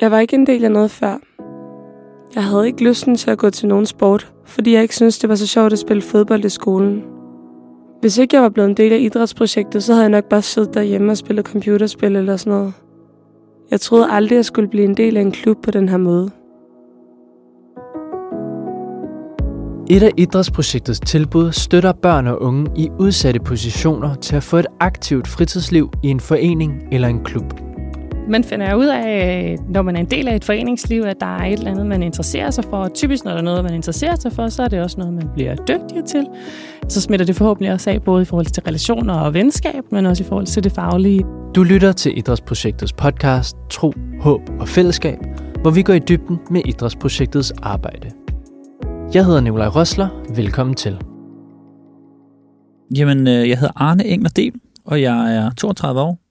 Jeg var ikke en del af noget før. Jeg havde ikke lysten til at gå til nogen sport, fordi jeg ikke syntes, det var så sjovt at spille fodbold i skolen. Hvis ikke jeg var blevet en del af idrætsprojektet, så havde jeg nok bare siddet derhjemme og spillet computerspil eller sådan noget. Jeg troede aldrig, jeg skulle blive en del af en klub på den her måde. Et af idrætsprojektets tilbud støtter børn og unge i udsatte positioner til at få et aktivt fritidsliv i en forening eller en klub. Man finder ud af, når man er en del af et foreningsliv, at der er et eller andet, man interesserer sig for. Og typisk, når der er noget, man interesserer sig for, så er det også noget, man bliver dygtigere til. Så smitter det forhåbentlig også af, både i forhold til relationer og venskab, men også i forhold til det faglige. Du lytter til Idrætsprojektets podcast Tro, Håb og Fællesskab, hvor vi går i dybden med Idrætsprojektets arbejde. Jeg hedder Nikolaj Rosler. Velkommen til. Jamen, øh, jeg hedder Arne Engler Del, og jeg er 32 år,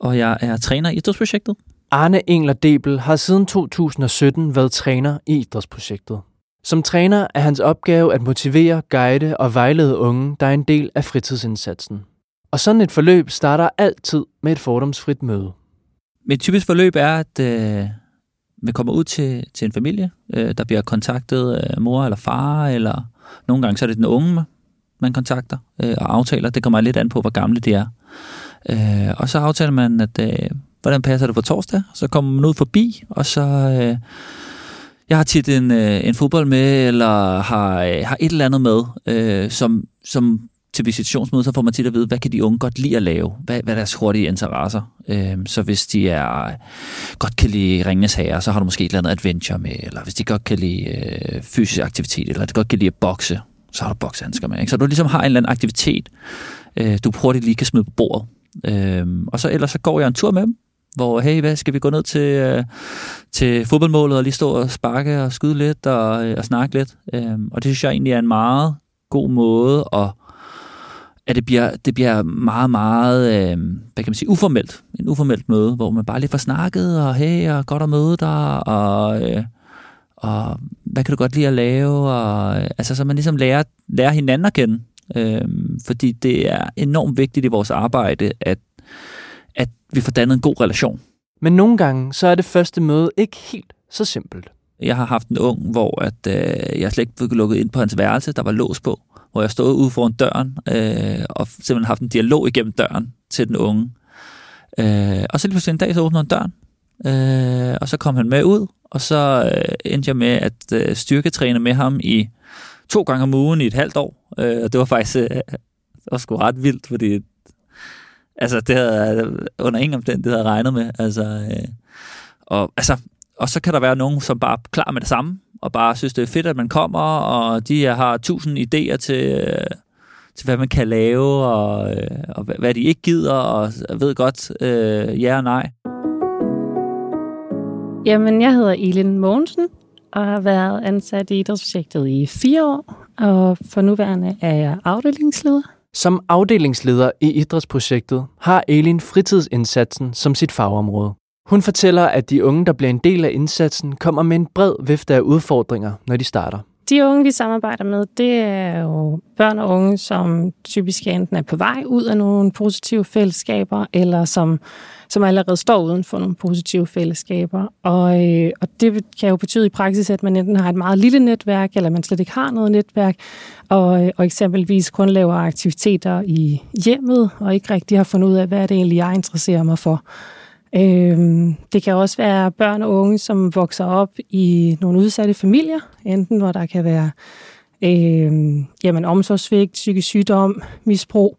og jeg er træner i idrætsprojektet. Arne Engler Debel har siden 2017 været træner i idrætsprojektet. Som træner er hans opgave at motivere, guide og vejlede unge, der er en del af fritidsindsatsen. Og sådan et forløb starter altid med et fordomsfrit møde. Mit typisk forløb er, at øh, vi kommer ud til, til en familie, øh, der bliver kontaktet af mor eller far, eller nogle gange så er det den unge, man kontakter øh, og aftaler. Det kommer lidt an på, hvor gamle de er. Øh, og så aftaler man, at øh, hvordan passer det på torsdag? Så kommer man ud forbi, og så... Øh, jeg har tit en, øh, en fodbold med, eller har, øh, har et eller andet med, øh, som, som til visitationsmøde, så får man tit at vide, hvad kan de unge godt lide at lave? Hvad, hvad er deres hurtige interesser? Øhm, så hvis de er godt kan lide Ringnes Herre, så har du måske et eller andet adventure med, eller hvis de godt kan lide øh, fysisk aktivitet, eller de godt kan lide at bokse, så har du boksehandsker med. Ikke? Så du ligesom har en eller anden aktivitet, øh, du hurtigt lige kan smide på bordet. Øhm, og så ellers så går jeg en tur med dem, hvor, hey, hvad skal vi gå ned til, øh, til fodboldmålet og lige stå og sparke og skyde lidt og, øh, og snakke lidt. Øhm, og det synes jeg egentlig er en meget god måde at at det bliver, det bliver meget, meget, øh, hvad kan man sige, uformelt. En uformelt møde, hvor man bare lige får snakket, og hey, og godt at møde dig, og, øh, og hvad kan du godt lide at lave, og øh, altså så man ligesom lærer, lærer hinanden at kende. Øh, fordi det er enormt vigtigt i vores arbejde, at, at vi får dannet en god relation. Men nogle gange, så er det første møde ikke helt så simpelt. Jeg har haft en ung, hvor at, øh, jeg slet ikke blev lukket ind på hans værelse, der var lås på hvor jeg stod ude foran døren øh, og simpelthen haft en dialog igennem døren til den unge. Øh, og så lige pludselig en dag, så åbner han døren, øh, og så kom han med ud, og så øh, endte jeg med at øh, styrketræne med ham i to gange om ugen i et halvt år. Øh, og det var faktisk øh, det var sgu ret vildt, fordi altså, det havde under ingen omstændighed regnet med. Altså, øh, og, altså, og så kan der være nogen, som bare er klar med det samme, og bare synes, det er fedt, at man kommer, og de har tusind idéer til, øh, til hvad man kan lave, og, øh, og hvad de ikke gider, og ved godt øh, ja og nej. Jamen, jeg hedder Elin Mogensen, og har været ansat i idrætsprojektet i fire år, og for nuværende er jeg afdelingsleder. Som afdelingsleder i idrætsprojektet har Elin fritidsindsatsen som sit fagområde. Hun fortæller, at de unge, der bliver en del af indsatsen, kommer med en bred vifte af udfordringer, når de starter. De unge, vi samarbejder med, det er jo børn og unge, som typisk enten er på vej ud af nogle positive fællesskaber, eller som, som allerede står uden for nogle positive fællesskaber. Og, øh, og det kan jo betyde i praksis, at man enten har et meget lille netværk, eller man slet ikke har noget netværk, og, øh, og eksempelvis kun laver aktiviteter i hjemmet, og ikke rigtig har fundet ud af, hvad det egentlig, jeg interesserer mig for. Øhm, det kan også være børn og unge, som vokser op i nogle udsatte familier, enten hvor der kan være øh, jamen, omsorgsvigt, psykisk sygdom, misbrug,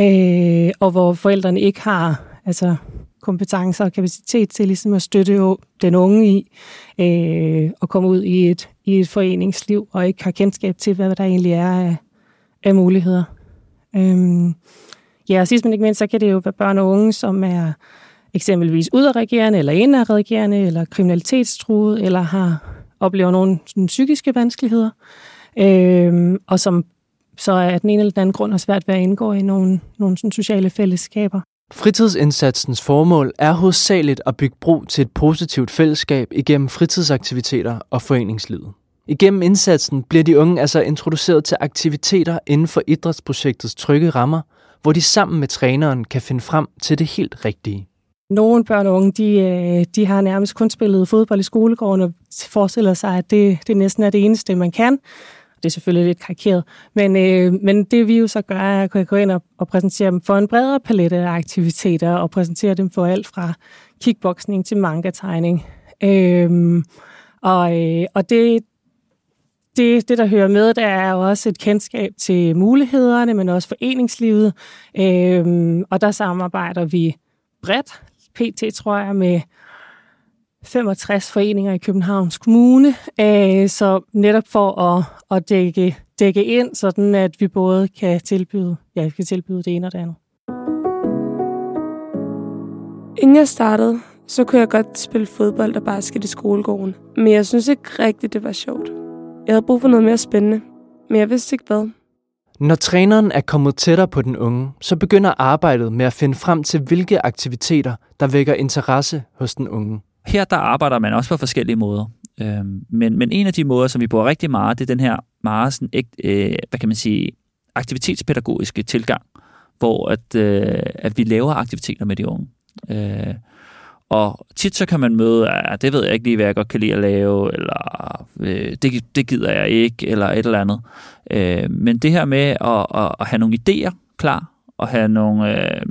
øh, og hvor forældrene ikke har altså, kompetencer og kapacitet til ligesom at støtte den unge i øh, at komme ud i et, i et foreningsliv, og ikke har kendskab til, hvad der egentlig er af, af muligheder. Øhm, ja, og sidst men ikke mindst, så kan det jo være børn og unge, som er eksempelvis udadreagerende eller indadreagerende eller kriminalitetstruet eller har oplever nogle sådan, psykiske vanskeligheder, øhm, og som så af den ene eller den anden grund har svært ved at indgå i nogle, nogle sådan, sociale fællesskaber. Fritidsindsatsens formål er hovedsageligt at bygge bro til et positivt fællesskab igennem fritidsaktiviteter og foreningslivet. Igennem indsatsen bliver de unge altså introduceret til aktiviteter inden for idrætsprojektets trygge rammer, hvor de sammen med træneren kan finde frem til det helt rigtige. nogle børn og unge, de, øh, de har nærmest kun spillet fodbold i skolegården og forestiller sig, at det, det næsten er det eneste, man kan. Det er selvfølgelig lidt karikeret. Men, øh, men det vi jo så gør, er at kunne gå ind og, og præsentere dem for en bredere palette af aktiviteter, og præsentere dem for alt fra kickboxing til manga-tegning. Øh, og, øh, og det, det, det, der hører med, der er jo også et kendskab til mulighederne, men også foreningslivet. Øh, og der samarbejder vi bredt, pt. tror jeg, med 65 foreninger i Københavns Kommune, øh, så netop for at, at dække, dække ind, sådan at vi både kan tilbyde, ja, vi kan tilbyde det ene og det andet. Inden jeg startede, så kunne jeg godt spille fodbold og basket i skolegården. Men jeg synes ikke rigtigt, det var sjovt. Jeg havde brug for noget mere spændende, men jeg vidste ikke hvad. Når træneren er kommet tættere på den unge, så begynder arbejdet med at finde frem til, hvilke aktiviteter, der vækker interesse hos den unge. Her der arbejder man også på forskellige måder. Øh, men, men en af de måder, som vi bruger rigtig meget, det er den her meget sådan, øh, hvad kan man sige, aktivitetspædagogiske tilgang, hvor at, øh, at vi laver aktiviteter med de unge. Øh, og tit så kan man møde, at det ved jeg ikke lige, hvad jeg godt kan lide at lave, eller øh, det, det gider jeg ikke, eller et eller andet. Øh, men det her med at, at, at have nogle idéer klar, og have nogle, øh,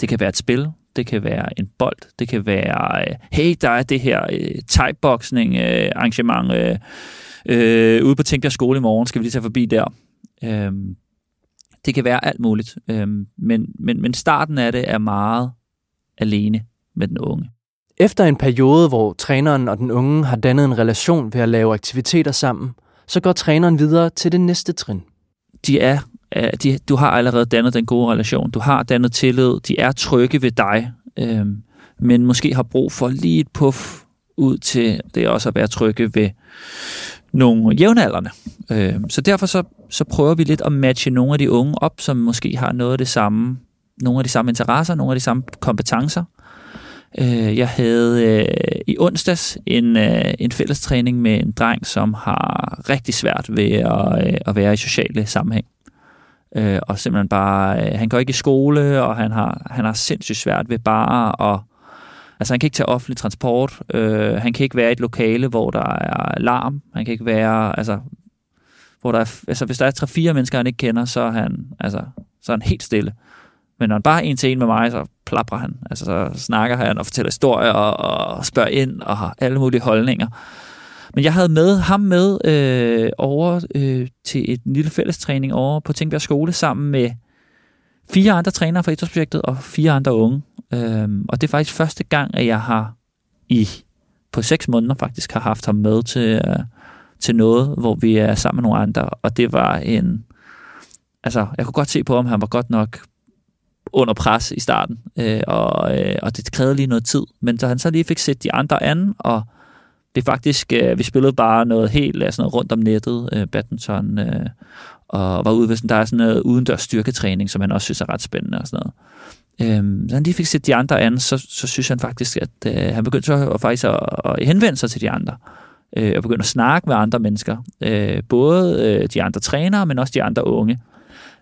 det kan være et spil, det kan være en bold, det kan være, øh, hey, der er det her øh, thai-boxing øh, arrangement øh, øh, ude på Tinker skole i morgen, skal vi lige tage forbi der. Øh, det kan være alt muligt, øh, men, men, men starten af det er meget alene med den unge. Efter en periode, hvor træneren og den unge har dannet en relation ved at lave aktiviteter sammen, så går træneren videre til det næste trin. De er, Øh, de, du har allerede dannet den gode relation. Du har dannet tillid. De er trygge ved dig, øh, men måske har brug for lige et puff ud til det også at være trygge ved nogle jævnaldrende. Øh, så derfor så, så prøver vi lidt at matche nogle af de unge op, som måske har noget af det samme, nogle af de samme interesser, nogle af de samme kompetencer, Øh, jeg havde øh, i onsdags en, øh, en fælles træning med en dreng, som har rigtig svært ved at, øh, at være i sociale sammenhæng. Øh, og simpelthen bare, øh, han går ikke i skole, og han har, han har sindssygt svært ved bare at, altså han kan ikke tage offentlig transport, øh, han kan ikke være i et lokale, hvor der er larm, han kan ikke være, altså, hvor der er, altså hvis der er tre-fire mennesker, han ikke kender, så er han, altså, så er han helt stille. Men når han bare er en til en med mig, så plapper han. Altså, så snakker han og fortæller historier og, og spørger ind og har alle mulige holdninger. Men jeg havde med ham med øh, over øh, til et lille fællestræning over på Tingbjerg Skole sammen med fire andre trænere fra idrætsprojektet og fire andre unge. Øh, og det er faktisk første gang, at jeg har i på seks måneder faktisk har haft ham med til, øh, til noget, hvor vi er sammen med nogle andre. Og det var en... Altså, jeg kunne godt se på, om han var godt nok under pres i starten, øh, og, øh, og det krævede lige noget tid. Men da han så lige fik set de andre an, og det faktisk, øh, vi spillede bare noget helt altså noget rundt om nettet, øh, badminton, øh, og var ude ved sådan, der er sådan noget udendørs styrketræning, som han også synes er ret spændende og sådan noget. Øhm, så han lige fik set de andre an, så, så synes han faktisk, at øh, han begyndte så at, faktisk at, at henvende sig til de andre, øh, og begyndte at snakke med andre mennesker. Øh, både øh, de andre trænere, men også de andre unge.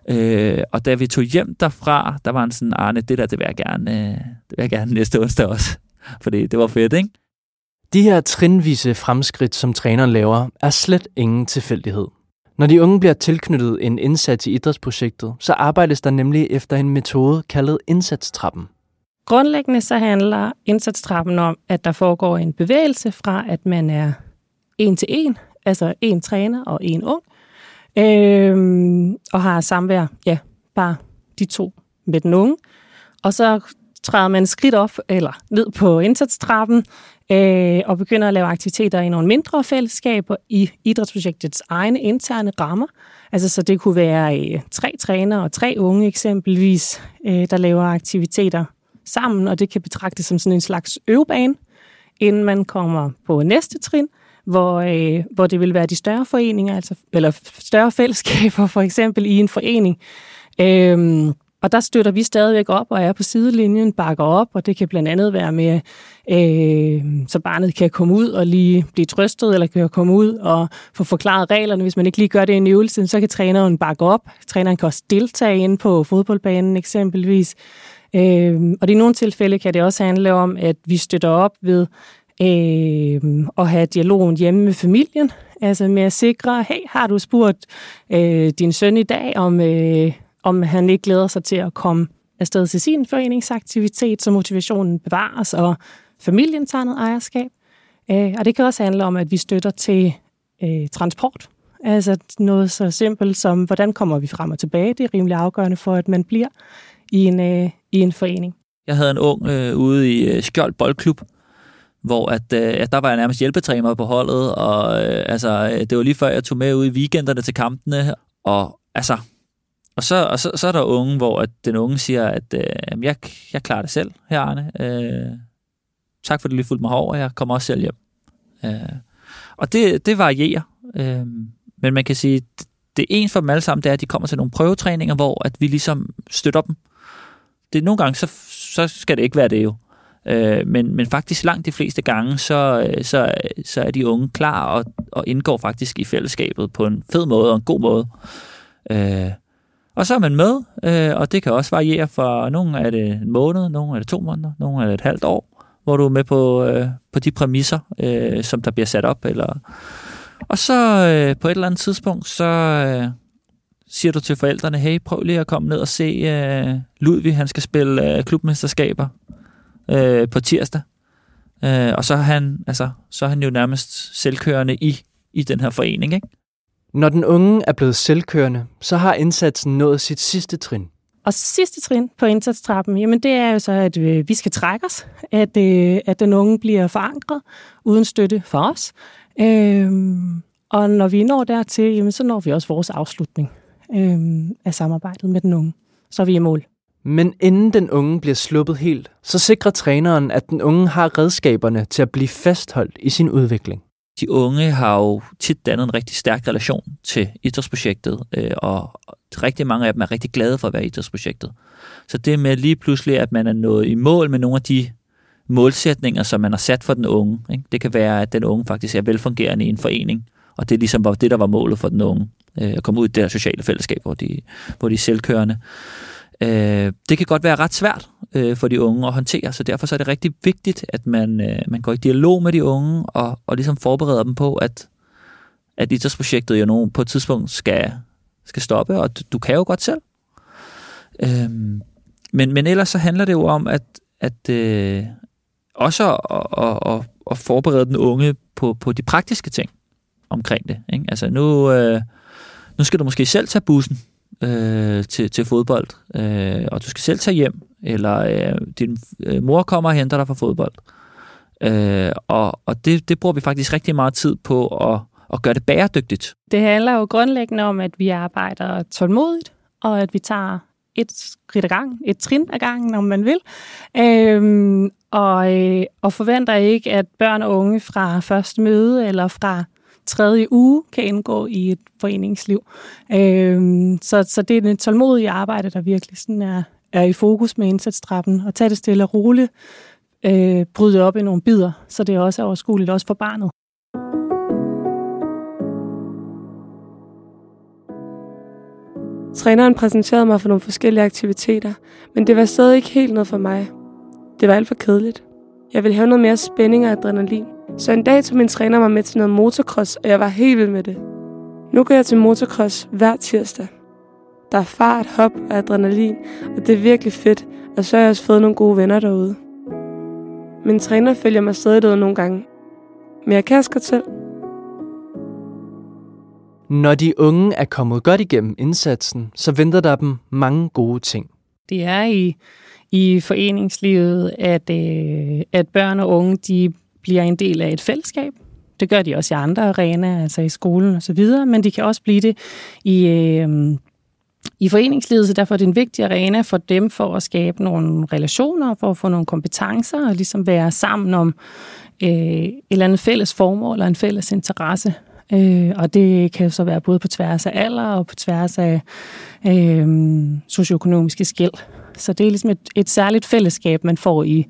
Øh, og da vi tog hjem derfra, der var han sådan, ah, Arne, det der, det vil jeg gerne, øh, det vil jeg gerne næste onsdag også. Fordi det var fedt, ikke? De her trinvise fremskridt, som træneren laver, er slet ingen tilfældighed. Når de unge bliver tilknyttet en indsats i idrætsprojektet, så arbejdes der nemlig efter en metode kaldet indsatstrappen. Grundlæggende så handler indsatstrappen om, at der foregår en bevægelse fra, at man er en til en, altså en træner og en ung, øh, og har samvær, ja, bare de to med den unge. Og så træder man skridt op eller ned på indsatstrappen øh, og begynder at lave aktiviteter i nogle mindre fællesskaber i idrætsprojektets egne interne rammer. Altså så det kunne være øh, tre trænere og tre unge eksempelvis, øh, der laver aktiviteter sammen, og det kan betragtes som sådan en slags øvebane, inden man kommer på næste trin, hvor, øh, hvor det vil være de større foreninger, altså, eller større fællesskaber for eksempel i en forening. øh, og der støtter vi stadigvæk op og er på sidelinjen, bakker op, og det kan blandt andet være med, øh, så barnet kan komme ud og lige blive trøstet, eller kan komme ud og få forklaret reglerne. Hvis man ikke lige gør det i en øvelse, så kan træneren bakke op. Træneren kan også deltage inde på fodboldbanen eksempelvis. Øh, og i nogle tilfælde kan det også handle om, at vi støtter op ved øh, at have dialogen hjemme med familien, altså med at sikre, hey, har du spurgt øh, din søn i dag, om, øh, om han ikke glæder sig til at komme afsted til sin foreningsaktivitet, så motivationen bevares, og familien tager noget ejerskab. Øh, og det kan også handle om, at vi støtter til øh, transport. Altså noget så simpelt som, hvordan kommer vi frem og tilbage? Det er rimelig afgørende for, at man bliver i en, øh, i en forening. Jeg havde en ung øh, ude i øh, Skjold Boldklub, hvor at, øh, der var jeg nærmest hjælpetræner på holdet, og øh, altså, øh, det var lige før jeg tog med ud i weekenderne til kampene, og altså, og så, og så, så er der unge, hvor at den unge siger, at øh, jeg, jeg klarer det selv her, Arne. Øh, tak for, at du lige fulgte mig over, jeg kommer også selv hjem. Øh, og det, det varierer. Øh, men man kan sige, det er en for dem alle sammen, det er, at de kommer til nogle prøvetræninger, hvor at vi ligesom støtter dem. Det nogle gange, så, så skal det ikke være det jo. Øh, men, men faktisk langt de fleste gange, så, øh, så, så er de unge klar og, og indgår faktisk i fællesskabet på en fed måde og en god måde. Øh, og så er man med, øh, og det kan også variere fra nogle er det en måned, nogle er det to måneder, nogle er det et halvt år, hvor du er med på, øh, på de præmisser, øh, som der bliver sat op. Eller... Og så øh, på et eller andet tidspunkt, så øh, siger du til forældrene, hey, prøv lige at komme ned og se øh, Ludvig, han skal spille øh, klubmesterskaber øh, på tirsdag. Øh, og så er, han, altså, så er han jo nærmest selvkørende i, i den her forening, ikke? Når den unge er blevet selvkørende, så har indsatsen nået sit sidste trin. Og sidste trin på indsatstrappen, jamen det er jo så, at øh, vi skal trække os, at, øh, at den unge bliver forankret uden støtte for os. Øhm, og når vi når dertil, jamen så når vi også vores afslutning øhm, af samarbejdet med den unge. Så er vi i mål. Men inden den unge bliver sluppet helt, så sikrer træneren, at den unge har redskaberne til at blive fastholdt i sin udvikling de unge har jo tit dannet en rigtig stærk relation til idrætsprojektet, øh, og rigtig mange af dem er rigtig glade for at være i idrætsprojektet. Så det med lige pludselig, at man er nået i mål med nogle af de målsætninger, som man har sat for den unge. Ikke? Det kan være, at den unge faktisk er velfungerende i en forening, og det er ligesom det, der var målet for den unge, øh, at komme ud i det der sociale fællesskab, hvor de, hvor de er selvkørende. Øh, det kan godt være ret svært øh, for de unge at håndtere, så derfor så er det rigtig vigtigt, at man, øh, man går i dialog med de unge og, og ligesom forbereder dem på, at, at idrætsprojektet jo nogen på et tidspunkt skal, skal stoppe, og du, du kan jo godt selv. Øh, men, men ellers så handler det jo om, at, at øh, også at, at, at, at forberede den unge på, på de praktiske ting omkring det. Ikke? Altså nu, øh, nu skal du måske selv tage bussen øh, til, til fodbold, øh, og du skal selv tage hjem, eller øh, din øh, mor kommer og henter dig fra fodbold. Øh, og og det, det bruger vi faktisk rigtig meget tid på at, at gøre det bæredygtigt. Det handler jo grundlæggende om, at vi arbejder tålmodigt, og at vi tager et skridt ad gang, et trin ad gangen, om man vil. Øhm, og, øh, og forventer ikke, at børn og unge fra første møde eller fra tredje uge kan indgå i et foreningsliv. Øh, så, så det er et tålmodige arbejde, der virkelig sådan er, er i fokus med indsatstrappen, og tage det stille og roligt, øh, bryde det op i nogle bidder, så det også er overskueligt også for barnet. Træneren præsenterede mig for nogle forskellige aktiviteter, men det var stadig ikke helt noget for mig. Det var alt for kedeligt. Jeg ville have noget mere spænding og adrenalin. Så en dag tog min træner mig med til noget motocross, og jeg var helt vild med det. Nu går jeg til motocross hver tirsdag. Der er fart, hop og adrenalin, og det er virkelig fedt, og så har jeg også fået nogle gode venner derude. Min træner følger mig stadig derude nogle gange, men jeg kan også godt selv. Når de unge er kommet godt igennem indsatsen, så venter der dem mange gode ting. Det er i, i foreningslivet, at, øh, at børn og unge de bliver en del af et fællesskab. Det gør de også i andre arenaer, altså i skolen osv., men de kan også blive det i, øh, i foreningslivet, så derfor er det en vigtig arena for dem for at skabe nogle relationer, for at få nogle kompetencer og ligesom være sammen om øh, et eller andet fælles formål eller en fælles interesse. Øh, og det kan så være både på tværs af alder og på tværs af øh, socioøkonomiske skæld. Så det er ligesom et, et særligt fællesskab, man får i,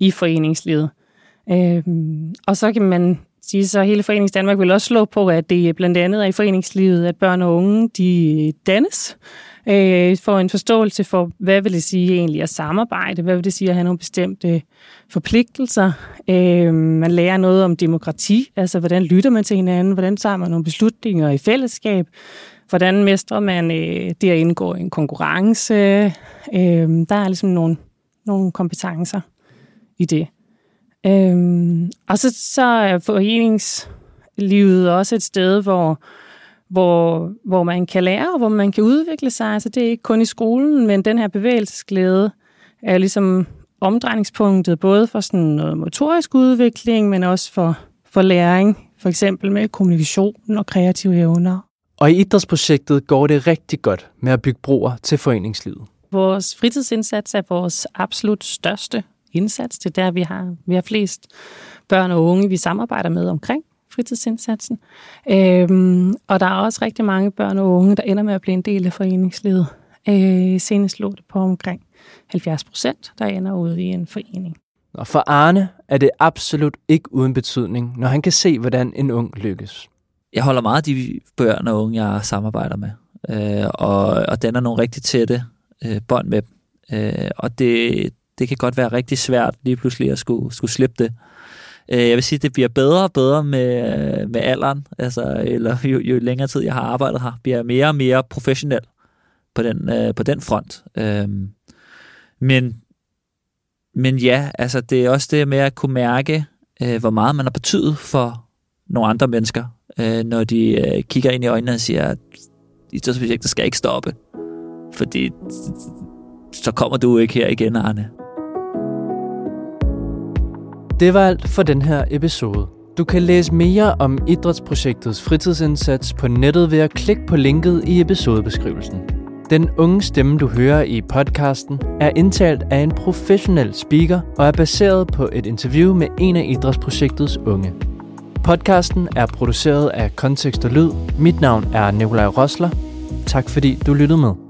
i foreningslivet. Øh, og så kan man sige så hele Forenings Danmark vil også slå på, at det blandt andet er i foreningslivet, at børn og unge de dannes, øh, får en forståelse for, hvad vil det sige egentlig at samarbejde, hvad vil det sige at have nogle bestemte forpligtelser. Øh, man lærer noget om demokrati, altså hvordan lytter man til hinanden, hvordan tager man nogle beslutninger i fællesskab, hvordan mestrer man øh, det at indgå i en konkurrence. Øh, der er ligesom nogle, nogle kompetencer i det. Øhm, og så, så er foreningslivet også et sted, hvor, hvor, hvor man kan lære, og hvor man kan udvikle sig. Altså det er ikke kun i skolen, men den her bevægelsesglæde er ligesom omdrejningspunktet, både for sådan noget motorisk udvikling, men også for, for læring, for eksempel med kommunikation og kreative evner. Og i idrætsprojektet går det rigtig godt med at bygge broer til foreningslivet. Vores fritidsindsats er vores absolut største indsats. Det er der, vi har, vi har flest børn og unge, vi samarbejder med omkring fritidsindsatsen. Øhm, og der er også rigtig mange børn og unge, der ender med at blive en del af foreningslivet. Øh, senest lå det på omkring 70 procent, der ender ude i en forening. Og for Arne er det absolut ikke uden betydning, når han kan se, hvordan en ung lykkes. Jeg holder meget af de børn og unge, jeg samarbejder med, øh, og, og den er nogle rigtig tætte øh, bånd med dem. Øh, og det, det kan godt være rigtig svært lige pludselig at skulle, skulle slippe det. Øh, jeg vil sige, at det bliver bedre og bedre med, med alderen, altså, eller jo, jo længere tid jeg har arbejdet her, bliver mere og mere professionel på den, øh, på den front. Øh, men, men ja, altså det er også det med at kunne mærke, øh, hvor meget man har betydet for nogle andre mennesker, øh, når de øh, kigger ind i øjnene og siger, at idrætsprojektet skal ikke stoppe, fordi så kommer du ikke her igen, Arne. Det var alt for den her episode. Du kan læse mere om idrætsprojektets fritidsindsats på nettet ved at klikke på linket i episodebeskrivelsen. Den unge stemme, du hører i podcasten, er indtalt af en professionel speaker og er baseret på et interview med en af idrætsprojektets unge. Podcasten er produceret af Kontekst og Lyd. Mit navn er Nikolaj Rosler. Tak fordi du lyttede med.